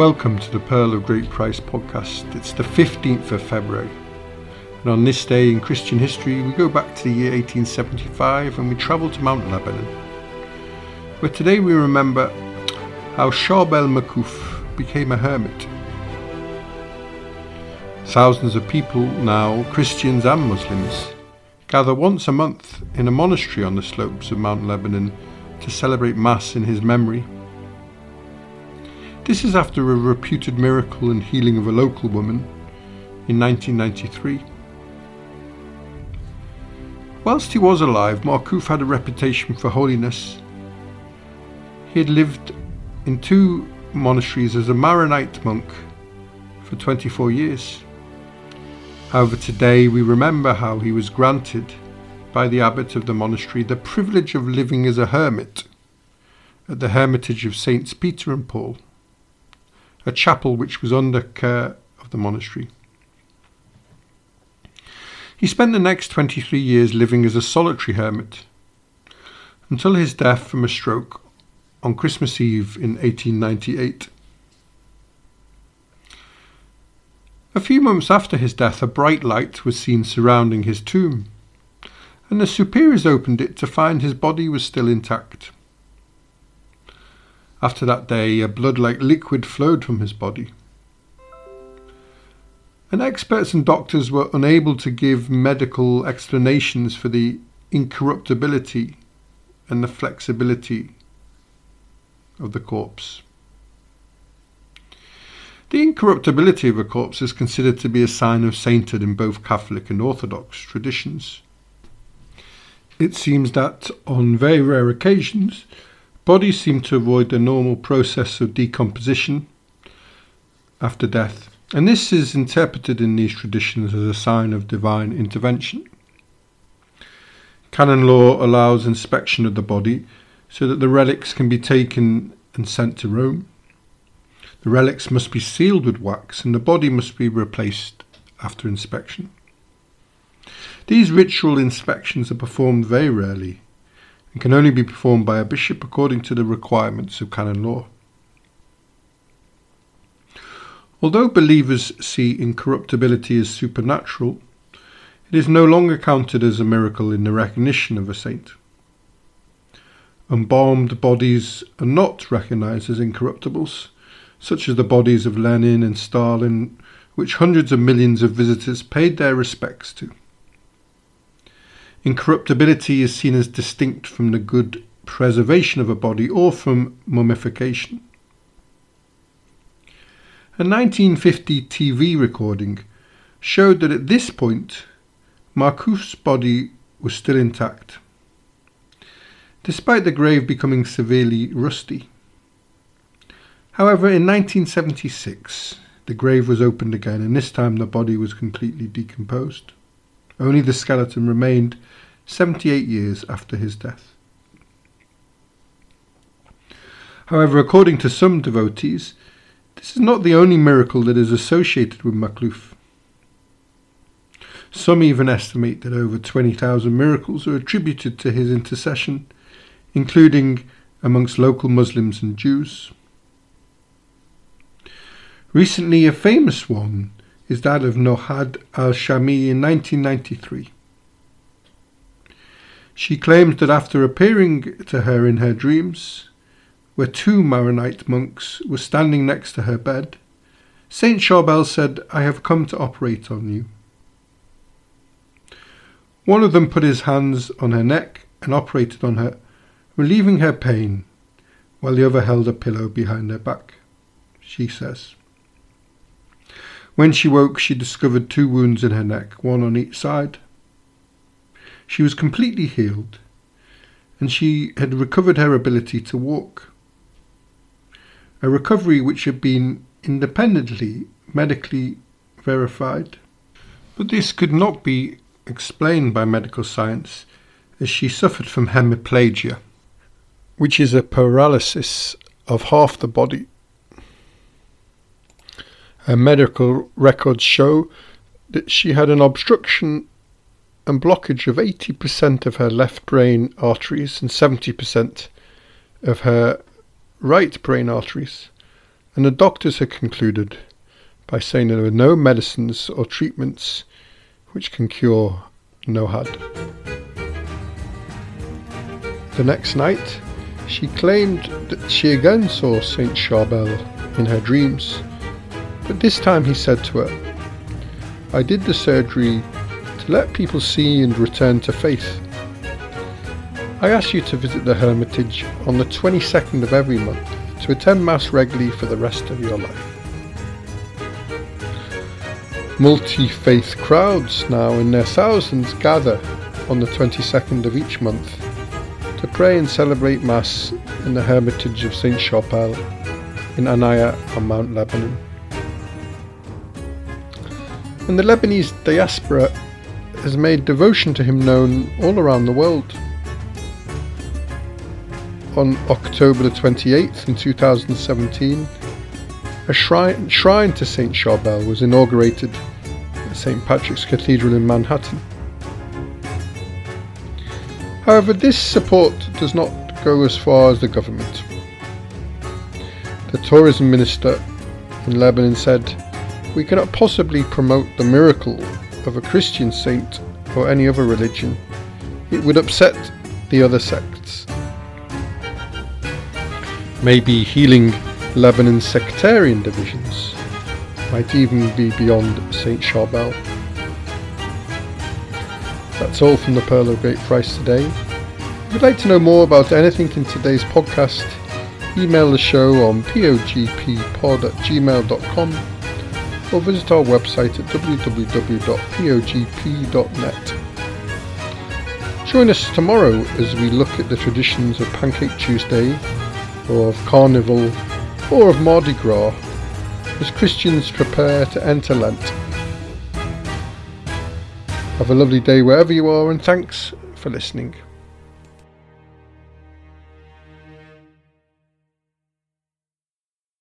Welcome to the Pearl of Great Price podcast. It's the 15th of February. And on this day in Christian history, we go back to the year 1875 and we travel to Mount Lebanon, where today we remember how Charbel Makhlouf became a hermit. Thousands of people now, Christians and Muslims, gather once a month in a monastery on the slopes of Mount Lebanon to celebrate Mass in his memory. This is after a reputed miracle and healing of a local woman in 1993. Whilst he was alive, Makhlouf had a reputation for holiness. He had lived in two monasteries as a Maronite monk for 24 years. However, today we remember how he was granted by the abbot of the monastery the privilege of living as a hermit at the hermitage of Saints Peter and Paul a chapel which was under care of the monastery. He spent the next 23 years living as a solitary hermit until his death from a stroke on Christmas Eve in 1898. A few months after his death, a bright light was seen surrounding his tomb, and the superiors opened it to find his body was still intact. After that day, a blood like liquid flowed from his body. And experts and doctors were unable to give medical explanations for the incorruptibility and the flexibility of the corpse. The incorruptibility of a corpse is considered to be a sign of sainthood in both Catholic and Orthodox traditions. It seems that on very rare occasions, Bodies seem to avoid the normal process of decomposition after death, and this is interpreted in these traditions as a sign of divine intervention. Canon law allows inspection of the body so that the relics can be taken and sent to Rome. The relics must be sealed with wax and the body must be replaced after inspection. These ritual inspections are performed very rarely and can only be performed by a bishop according to the requirements of canon law. Although believers see incorruptibility as supernatural, it is no longer counted as a miracle in the recognition of a saint. Embalmed bodies are not recognized as incorruptibles, such as the bodies of Lenin and Stalin, which hundreds of millions of visitors paid their respects to. Incorruptibility is seen as distinct from the good preservation of a body or from mummification. A 1950 TV recording showed that at this point, Makhlouf's body was still intact, despite the grave becoming severely rusty. However, in 1976, the grave was opened again, and this time the body was completely decomposed. Only the skeleton remained 78 years after his death. However, according to some devotees, this is not the only miracle that is associated with Makhlouf. Some even estimate that over 20,000 miracles are attributed to his intercession, including amongst local Muslims and Jews. Recently, a famous one is that of Nohad al Shami in 1993. She claims that after appearing to her in her dreams, where two Maronite monks were standing next to her bed, Saint Charbel said, I have come to operate on you. One of them put his hands on her neck and operated on her, relieving her pain, while the other held a pillow behind her back, she says. When she woke, she discovered two wounds in her neck, one on each side. She was completely healed, and she had recovered her ability to walk. A recovery which had been independently medically verified. But this could not be explained by medical science, as she suffered from hemiplegia, which is a paralysis of half the body. Her medical records show that she had an obstruction and blockage of 80% of her left brain arteries and 70% of her right brain arteries, and the doctors had concluded by saying there were no medicines or treatments which can cure Nohad. The next night, she claimed that she again saw Saint Charbel in her dreams, but this time he said to her, I did the surgery to let people see and return to faith. I ask you to visit the Hermitage on the 22nd of every month to attend Mass regularly for the rest of your life. Multi faith crowds now in their thousands gather on the 22nd of each month to pray and celebrate Mass in the Hermitage of St. Charbel in Annaya on Mount Lebanon. And the Lebanese diaspora has made devotion to him known all around the world. On October the 28th in 2017, a shrine, shrine to St. Charbel was inaugurated at St. Patrick's Cathedral in Manhattan. However, this support does not go as far as the government. The tourism minister in Lebanon said, We cannot possibly promote the miracle of a Christian saint or any other religion. It would upset the other sects. Maybe healing Lebanon's sectarian divisions might even be beyond St. Charbel. That's all from the Pearl of Great Price today. If you'd like to know more about anything in today's podcast, email the show on pogppod at gmail.com or visit our website at www.pogp.net. Join us tomorrow as we look at the traditions of Pancake Tuesday, or of Carnival, or of Mardi Gras, as Christians prepare to enter Lent. Have a lovely day wherever you are, and thanks for listening.